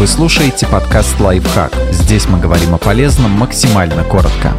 Вы слушаете подкаст «Лайфхак». Здесь мы говорим о полезном максимально коротко.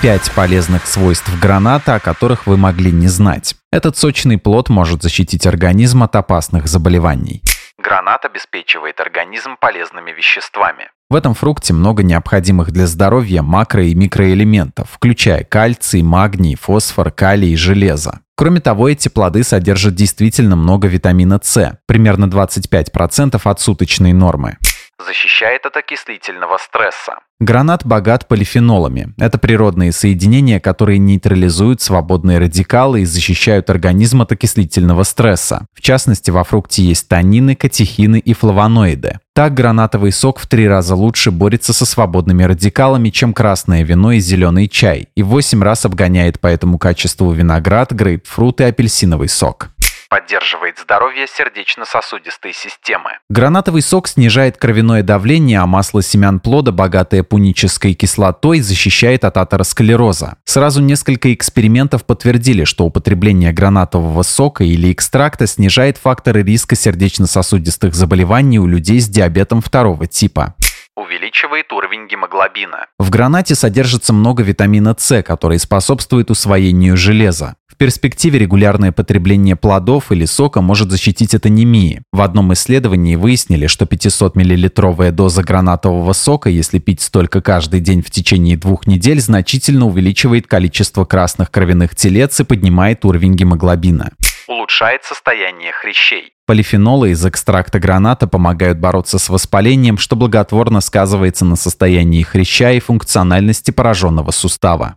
Пять полезных свойств граната, о которых вы могли не знать. Этот сочный плод может защитить организм от опасных заболеваний. Гранат обеспечивает организм полезными веществами. В этом фрукте много необходимых для здоровья макро- и микроэлементов, включая кальций, магний, фосфор, калий и железо. Кроме того, эти плоды содержат действительно много витамина С, примерно 25% от суточной нормы. Защищает от окислительного стресса. Гранат богат полифенолами. Это природные соединения, которые нейтрализуют свободные радикалы и защищают организм от окислительного стресса. В частности, во фрукте есть танины, катехины и флавоноиды. Так, гранатовый сок в три раза лучше борется со свободными радикалами, чем красное вино и зеленый чай, и в 8 раз обгоняет по этому качеству виноград, грейпфрут и апельсиновый сок поддерживает здоровье сердечно-сосудистой системы. Гранатовый сок снижает кровяное давление, а масло семян плода, богатое пунической кислотой, защищает от атеросклероза. Сразу несколько экспериментов подтвердили, что употребление гранатового сока или экстракта снижает факторы риска сердечно-сосудистых заболеваний у людей с диабетом второго типа увеличивает уровень гемоглобина. В гранате содержится много витамина С, который способствует усвоению железа. В перспективе регулярное потребление плодов или сока может защитить от анемии. В одном исследовании выяснили, что 500-миллилитровая доза гранатового сока, если пить столько каждый день в течение двух недель, значительно увеличивает количество красных кровяных телец и поднимает уровень гемоглобина улучшает состояние хрящей. Полифенолы из экстракта граната помогают бороться с воспалением, что благотворно сказывается на состоянии хряща и функциональности пораженного сустава.